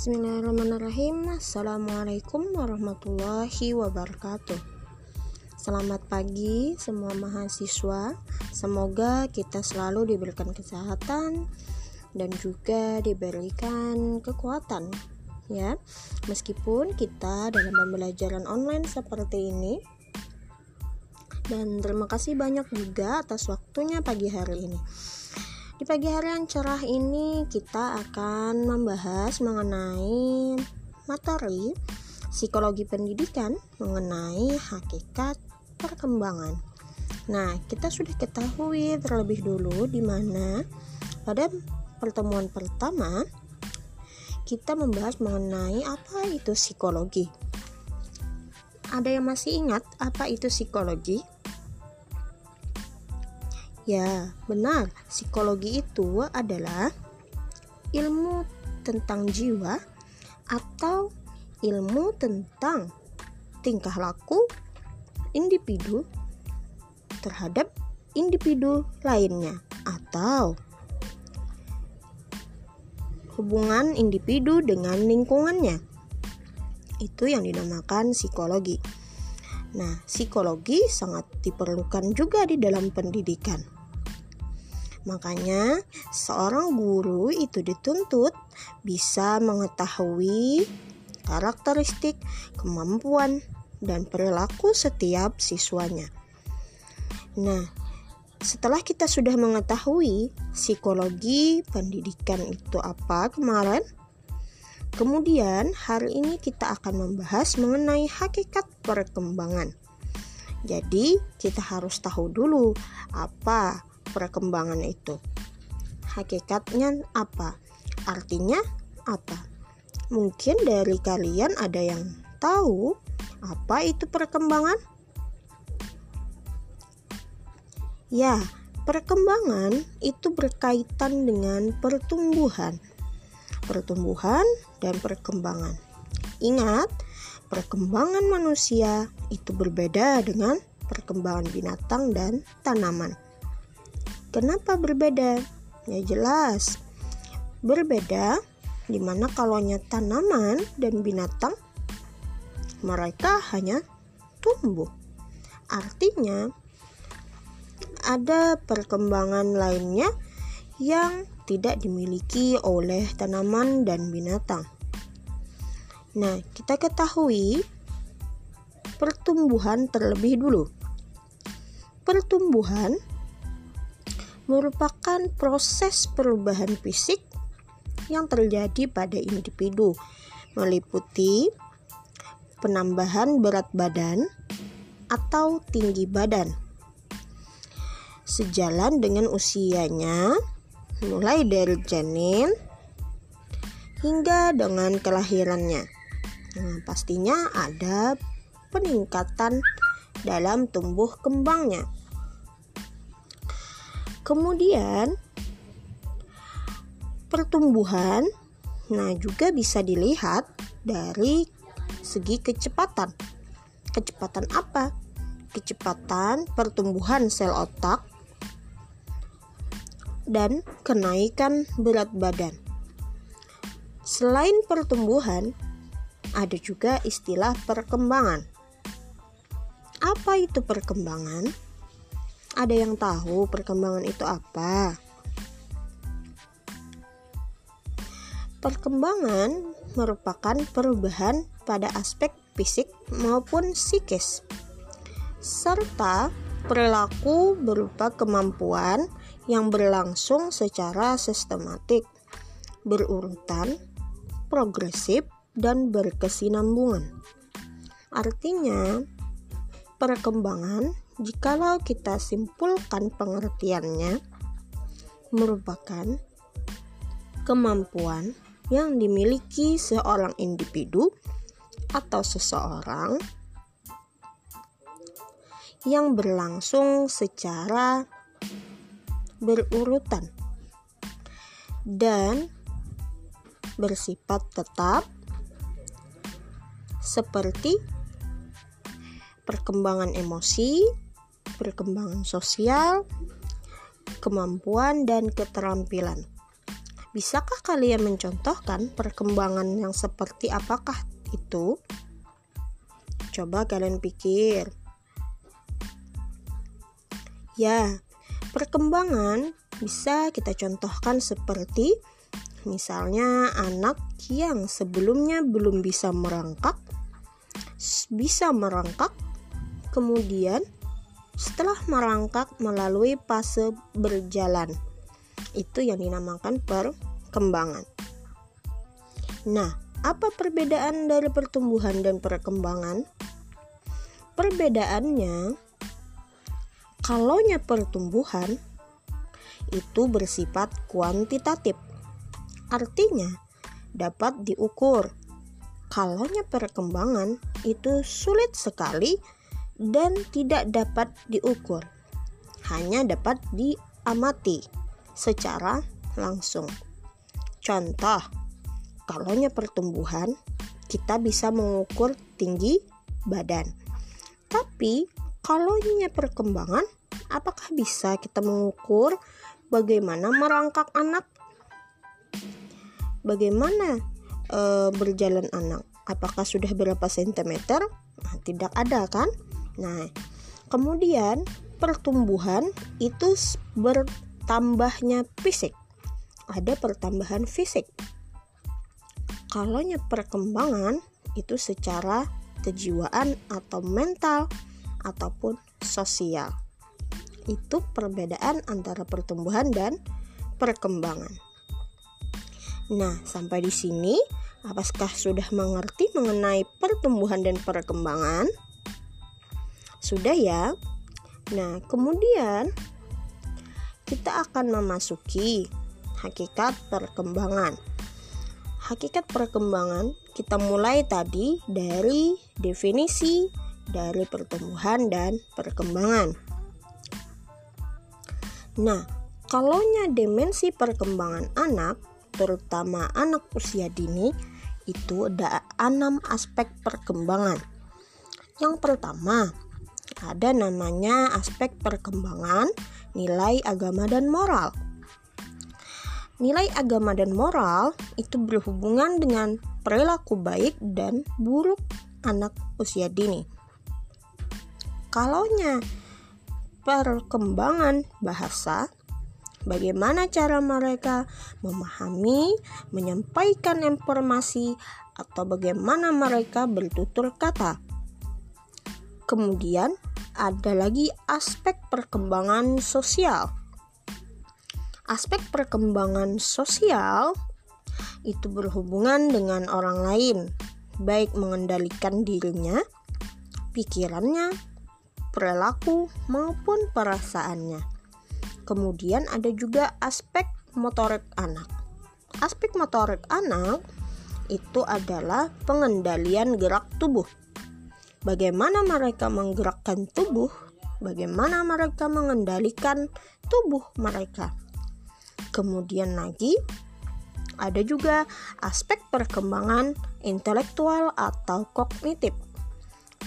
Bismillahirrahmanirrahim. Assalamualaikum warahmatullahi wabarakatuh. Selamat pagi semua mahasiswa. Semoga kita selalu diberikan kesehatan Dan juga diberikan kekuatan Ya, meskipun kita dalam pembelajaran online seperti ini. Dan terima kasih banyak juga atas waktunya pagi hari ini di pagi hari yang cerah ini kita akan membahas mengenai materi psikologi pendidikan mengenai hakikat perkembangan. Nah, kita sudah ketahui terlebih dulu di mana pada pertemuan pertama kita membahas mengenai apa itu psikologi. Ada yang masih ingat apa itu psikologi? Ya, benar. Psikologi itu adalah ilmu tentang jiwa atau ilmu tentang tingkah laku individu terhadap individu lainnya atau hubungan individu dengan lingkungannya. Itu yang dinamakan psikologi. Nah, psikologi sangat diperlukan juga di dalam pendidikan. Makanya, seorang guru itu dituntut bisa mengetahui karakteristik, kemampuan, dan perilaku setiap siswanya. Nah, setelah kita sudah mengetahui psikologi pendidikan itu apa kemarin, kemudian hari ini kita akan membahas mengenai hakikat perkembangan. Jadi, kita harus tahu dulu apa perkembangan itu. Hakikatnya apa? Artinya apa? Mungkin dari kalian ada yang tahu apa itu perkembangan? Ya, perkembangan itu berkaitan dengan pertumbuhan. Pertumbuhan dan perkembangan. Ingat, perkembangan manusia itu berbeda dengan perkembangan binatang dan tanaman. Kenapa berbeda? Ya jelas. Berbeda di mana kalau tanaman dan binatang mereka hanya tumbuh. Artinya ada perkembangan lainnya yang tidak dimiliki oleh tanaman dan binatang. Nah, kita ketahui pertumbuhan terlebih dulu. Pertumbuhan merupakan proses perubahan fisik yang terjadi pada individu, meliputi penambahan berat badan atau tinggi badan. Sejalan dengan usianya, mulai dari janin hingga dengan kelahirannya. Nah, pastinya ada peningkatan dalam tumbuh kembangnya. Kemudian pertumbuhan nah juga bisa dilihat dari segi kecepatan. Kecepatan apa? Kecepatan pertumbuhan sel otak dan kenaikan berat badan. Selain pertumbuhan, ada juga istilah perkembangan. Apa itu perkembangan? Ada yang tahu perkembangan itu apa? Perkembangan merupakan perubahan pada aspek fisik maupun psikis, serta perilaku berupa kemampuan yang berlangsung secara sistematik, berurutan, progresif, dan berkesinambungan. Artinya, perkembangan jikalau kita simpulkan pengertiannya merupakan kemampuan yang dimiliki seorang individu atau seseorang yang berlangsung secara berurutan dan bersifat tetap seperti perkembangan emosi, perkembangan sosial, kemampuan, dan keterampilan. Bisakah kalian mencontohkan perkembangan yang seperti apakah itu? Coba kalian pikir. Ya, perkembangan bisa kita contohkan seperti misalnya anak yang sebelumnya belum bisa merangkak bisa merangkak kemudian setelah merangkak melalui fase berjalan itu yang dinamakan perkembangan. Nah, apa perbedaan dari pertumbuhan dan perkembangan? Perbedaannya, kalaunya pertumbuhan itu bersifat kuantitatif, artinya dapat diukur. Kalaunya perkembangan itu sulit sekali dan tidak dapat diukur, hanya dapat diamati secara langsung. Contoh, kalaunya pertumbuhan, kita bisa mengukur tinggi badan. Tapi kalaunya perkembangan, apakah bisa kita mengukur bagaimana merangkak anak? Bagaimana e, berjalan anak? Apakah sudah berapa sentimeter? Nah, tidak ada kan? Nah, kemudian pertumbuhan itu ber tambahnya fisik. Ada pertambahan fisik. Kalaunya perkembangan itu secara kejiwaan atau mental ataupun sosial. Itu perbedaan antara pertumbuhan dan perkembangan. Nah, sampai di sini apakah sudah mengerti mengenai pertumbuhan dan perkembangan? Sudah ya? Nah, kemudian kita akan memasuki hakikat perkembangan. Hakikat perkembangan kita mulai tadi dari definisi dari pertumbuhan dan perkembangan. Nah, kalaunya dimensi perkembangan anak, terutama anak usia dini, itu ada enam aspek perkembangan. Yang pertama, ada namanya aspek perkembangan nilai agama dan moral. Nilai agama dan moral itu berhubungan dengan perilaku baik dan buruk anak usia dini. Kalaunya perkembangan bahasa, bagaimana cara mereka memahami, menyampaikan informasi, atau bagaimana mereka bertutur kata. Kemudian, ada lagi aspek perkembangan sosial. Aspek perkembangan sosial itu berhubungan dengan orang lain, baik mengendalikan dirinya, pikirannya, perilaku, maupun perasaannya. Kemudian ada juga aspek motorik anak. Aspek motorik anak itu adalah pengendalian gerak tubuh bagaimana mereka menggerakkan tubuh, bagaimana mereka mengendalikan tubuh mereka. Kemudian lagi ada juga aspek perkembangan intelektual atau kognitif.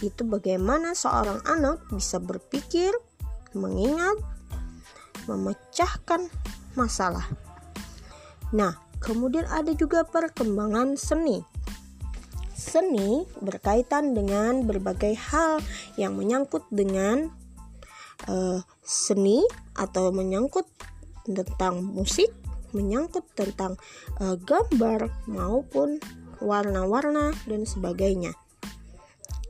Itu bagaimana seorang anak bisa berpikir, mengingat, memecahkan masalah. Nah, kemudian ada juga perkembangan seni Seni berkaitan dengan berbagai hal yang menyangkut dengan uh, seni atau menyangkut tentang musik, menyangkut tentang uh, gambar maupun warna-warna dan sebagainya.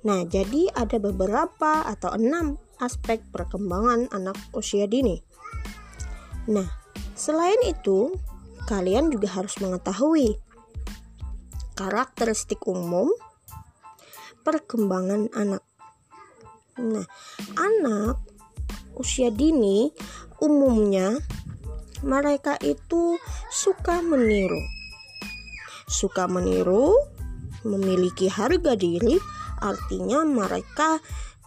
Nah, jadi ada beberapa atau enam aspek perkembangan anak usia dini. Nah, selain itu, kalian juga harus mengetahui karakteristik umum perkembangan anak. Nah, anak usia dini umumnya mereka itu suka meniru. Suka meniru, memiliki harga diri, artinya mereka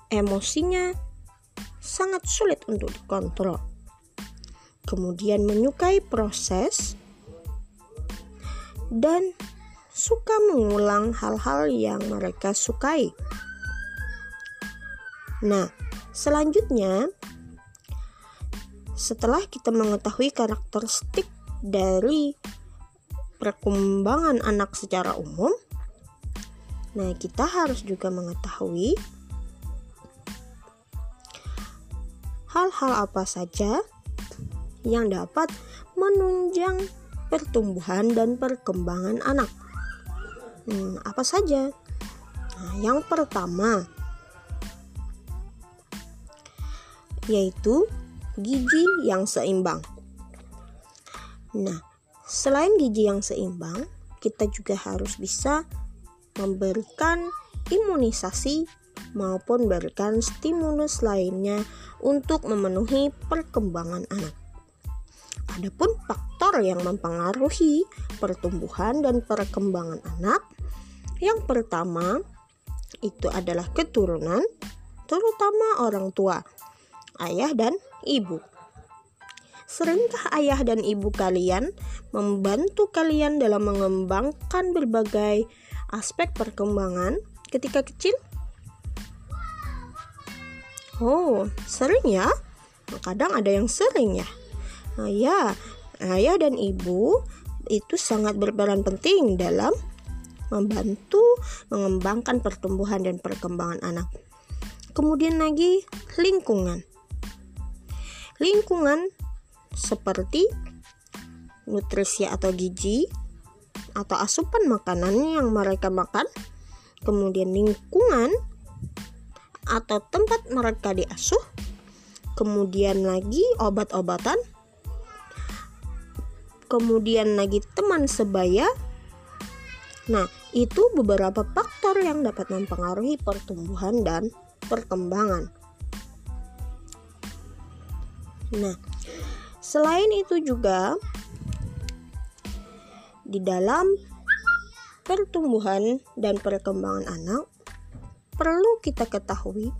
emosinya sangat sulit untuk dikontrol. Kemudian menyukai proses dan suka mengulang hal-hal yang mereka sukai. Nah, selanjutnya, setelah kita mengetahui karakteristik dari perkembangan anak secara umum, nah kita harus juga mengetahui hal-hal apa saja yang dapat menunjang pertumbuhan dan perkembangan anak. Hmm, apa saja? Nah, yang pertama yaitu gizi yang seimbang. Nah, selain gizi yang seimbang, kita juga harus bisa memberikan imunisasi maupun berikan stimulus lainnya untuk memenuhi perkembangan anak. Adapun faktor yang mempengaruhi pertumbuhan dan perkembangan anak, yang pertama itu adalah keturunan, terutama orang tua, ayah dan ibu. Seringkah ayah dan ibu kalian membantu kalian dalam mengembangkan berbagai aspek perkembangan ketika kecil? Oh, sering ya? Kadang ada yang sering ya. Ya, ayah dan ibu itu sangat berperan penting dalam membantu mengembangkan pertumbuhan dan perkembangan anak. Kemudian lagi lingkungan. Lingkungan seperti nutrisi atau gizi atau asupan makanan yang mereka makan, kemudian lingkungan atau tempat mereka diasuh, kemudian lagi obat-obatan, kemudian lagi teman sebaya. Nah, itu beberapa faktor yang dapat mempengaruhi pertumbuhan dan perkembangan. Nah, Selain itu juga di dalam pertumbuhan dan perkembangan anak perlu kita ketahui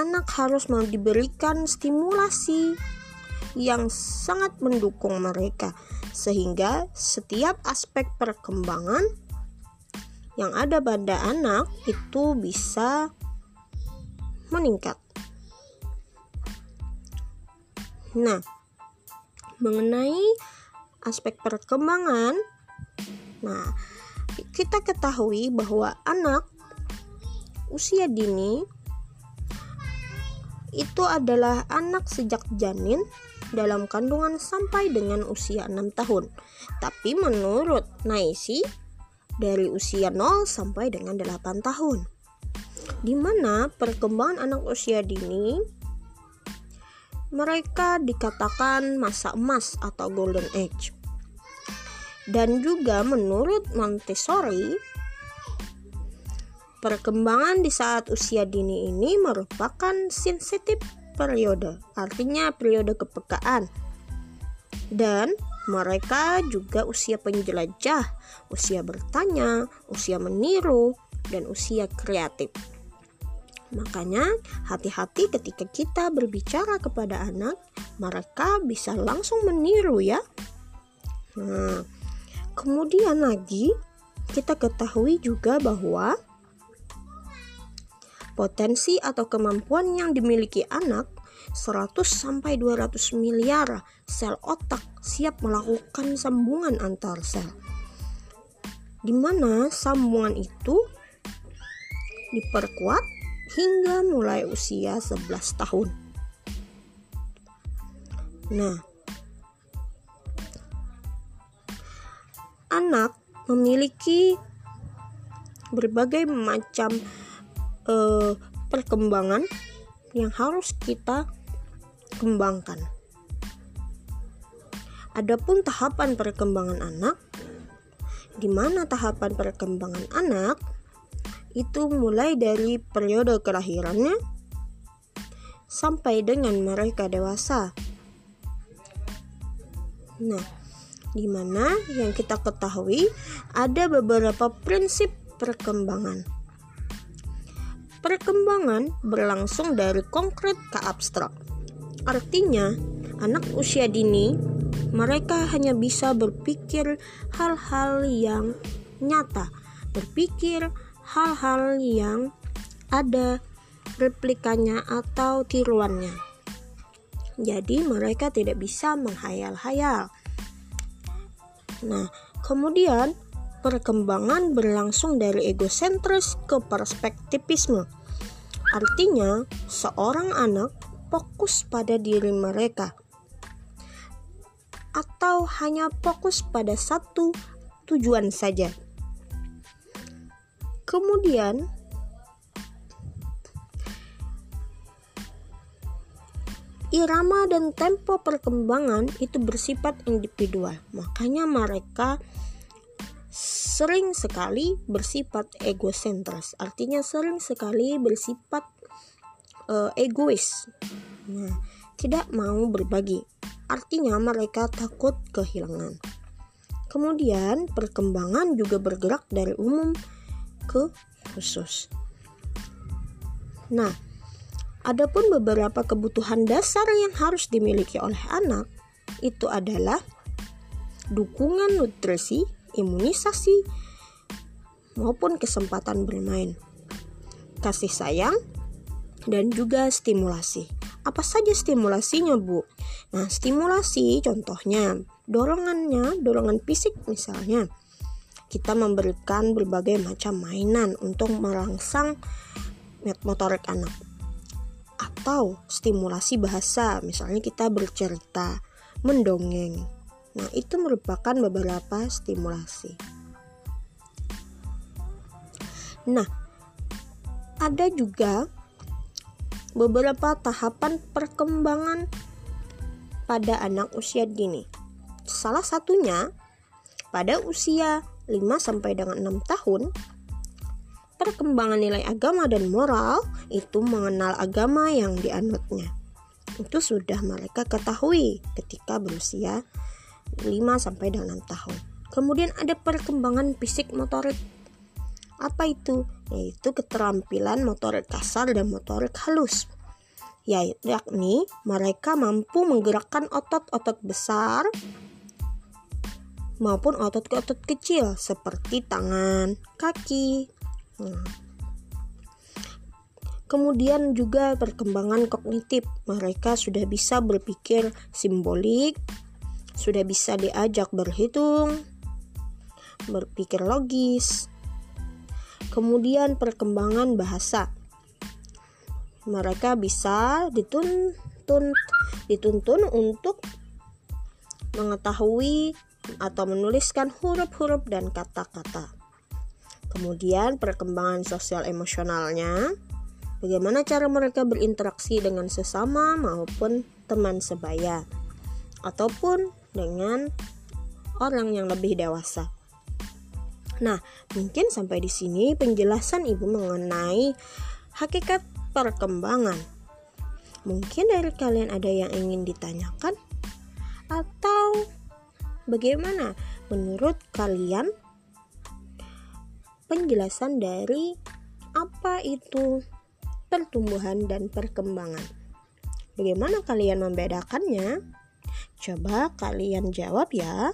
anak harus diberikan stimulasi yang sangat mendukung mereka sehingga setiap aspek perkembangan yang ada pada anak itu bisa meningkat. Nah, mengenai aspek perkembangan. Nah, kita ketahui bahwa anak usia dini itu adalah anak sejak janin dalam kandungan sampai dengan usia 6 tahun. Tapi menurut Naisi dari usia 0 sampai dengan 8 tahun. Di mana perkembangan anak usia dini mereka dikatakan masa emas atau golden age. Dan juga menurut Montessori, perkembangan di saat usia dini ini merupakan sensitif periode, artinya periode kepekaan. Dan mereka juga usia penjelajah, usia bertanya, usia meniru, dan usia kreatif. Makanya, hati-hati ketika kita berbicara kepada anak, mereka bisa langsung meniru ya. Nah, kemudian lagi kita ketahui juga bahwa potensi atau kemampuan yang dimiliki anak 100 sampai 200 miliar sel otak siap melakukan sambungan antar sel. Di mana sambungan itu diperkuat hingga mulai usia 11 tahun. Nah, anak memiliki berbagai macam uh, perkembangan yang harus kita kembangkan. Adapun tahapan perkembangan anak, di mana tahapan perkembangan anak itu mulai dari periode kelahirannya sampai dengan mereka dewasa. Nah, di mana yang kita ketahui ada beberapa prinsip perkembangan. Perkembangan berlangsung dari konkret ke abstrak. Artinya, anak usia dini mereka hanya bisa berpikir hal-hal yang nyata, berpikir hal-hal yang ada replikanya atau tiruannya. Jadi mereka tidak bisa menghayal-hayal. Nah, Kemudian, perkembangan berlangsung dari egosentris ke perspektivisme. Artinya, seorang anak fokus pada diri mereka atau hanya fokus pada satu tujuan saja. Kemudian, irama dan tempo perkembangan itu bersifat individual. Makanya mereka sering sekali bersifat egosentris. Artinya sering sekali bersifat uh, egois. Nah, tidak mau berbagi. Artinya mereka takut kehilangan. Kemudian perkembangan juga bergerak dari umum ke khusus. Nah, adapun beberapa kebutuhan dasar yang harus dimiliki oleh anak itu adalah dukungan nutrisi, imunisasi, maupun kesempatan bermain, kasih sayang, dan juga stimulasi. Apa saja stimulasinya, Bu? Nah, stimulasi contohnya dorongannya, dorongan fisik misalnya. Kita memberikan berbagai macam mainan untuk merangsang motorik anak. Atau stimulasi bahasa, misalnya kita bercerita, mendongeng. Nah, itu merupakan beberapa stimulasi. Nah, ada juga beberapa tahapan perkembangan pada anak usia dini. Salah satunya pada usia 5 sampai dengan 6 tahun perkembangan nilai agama dan moral itu mengenal agama yang dianutnya. Itu sudah mereka ketahui ketika berusia 5 sampai dengan 6 tahun. Kemudian ada perkembangan fisik motorik. Apa itu? Yaitu keterampilan motorik kasar dan motorik halus. Yakni mereka mampu menggerakkan otot-otot besar maupun otot-otot kecil seperti tangan, kaki. Hmm. Kemudian juga perkembangan kognitif. Mereka sudah bisa berpikir simbolik, sudah bisa diajak berhitung, berpikir logis. Kemudian perkembangan bahasa. Mereka bisa dituntun dituntun untuk mengetahui atau menuliskan huruf-huruf dan kata-kata. Kemudian perkembangan sosial emosionalnya, bagaimana cara mereka berinteraksi dengan sesama maupun teman sebaya ataupun dengan orang yang lebih dewasa. Nah, mungkin sampai di sini penjelasan Ibu mengenai hakikat perkembangan. Mungkin dari kalian ada yang ingin ditanyakan atau Bagaimana menurut kalian penjelasan dari apa itu pertumbuhan dan perkembangan? Bagaimana kalian membedakannya? Coba kalian jawab ya.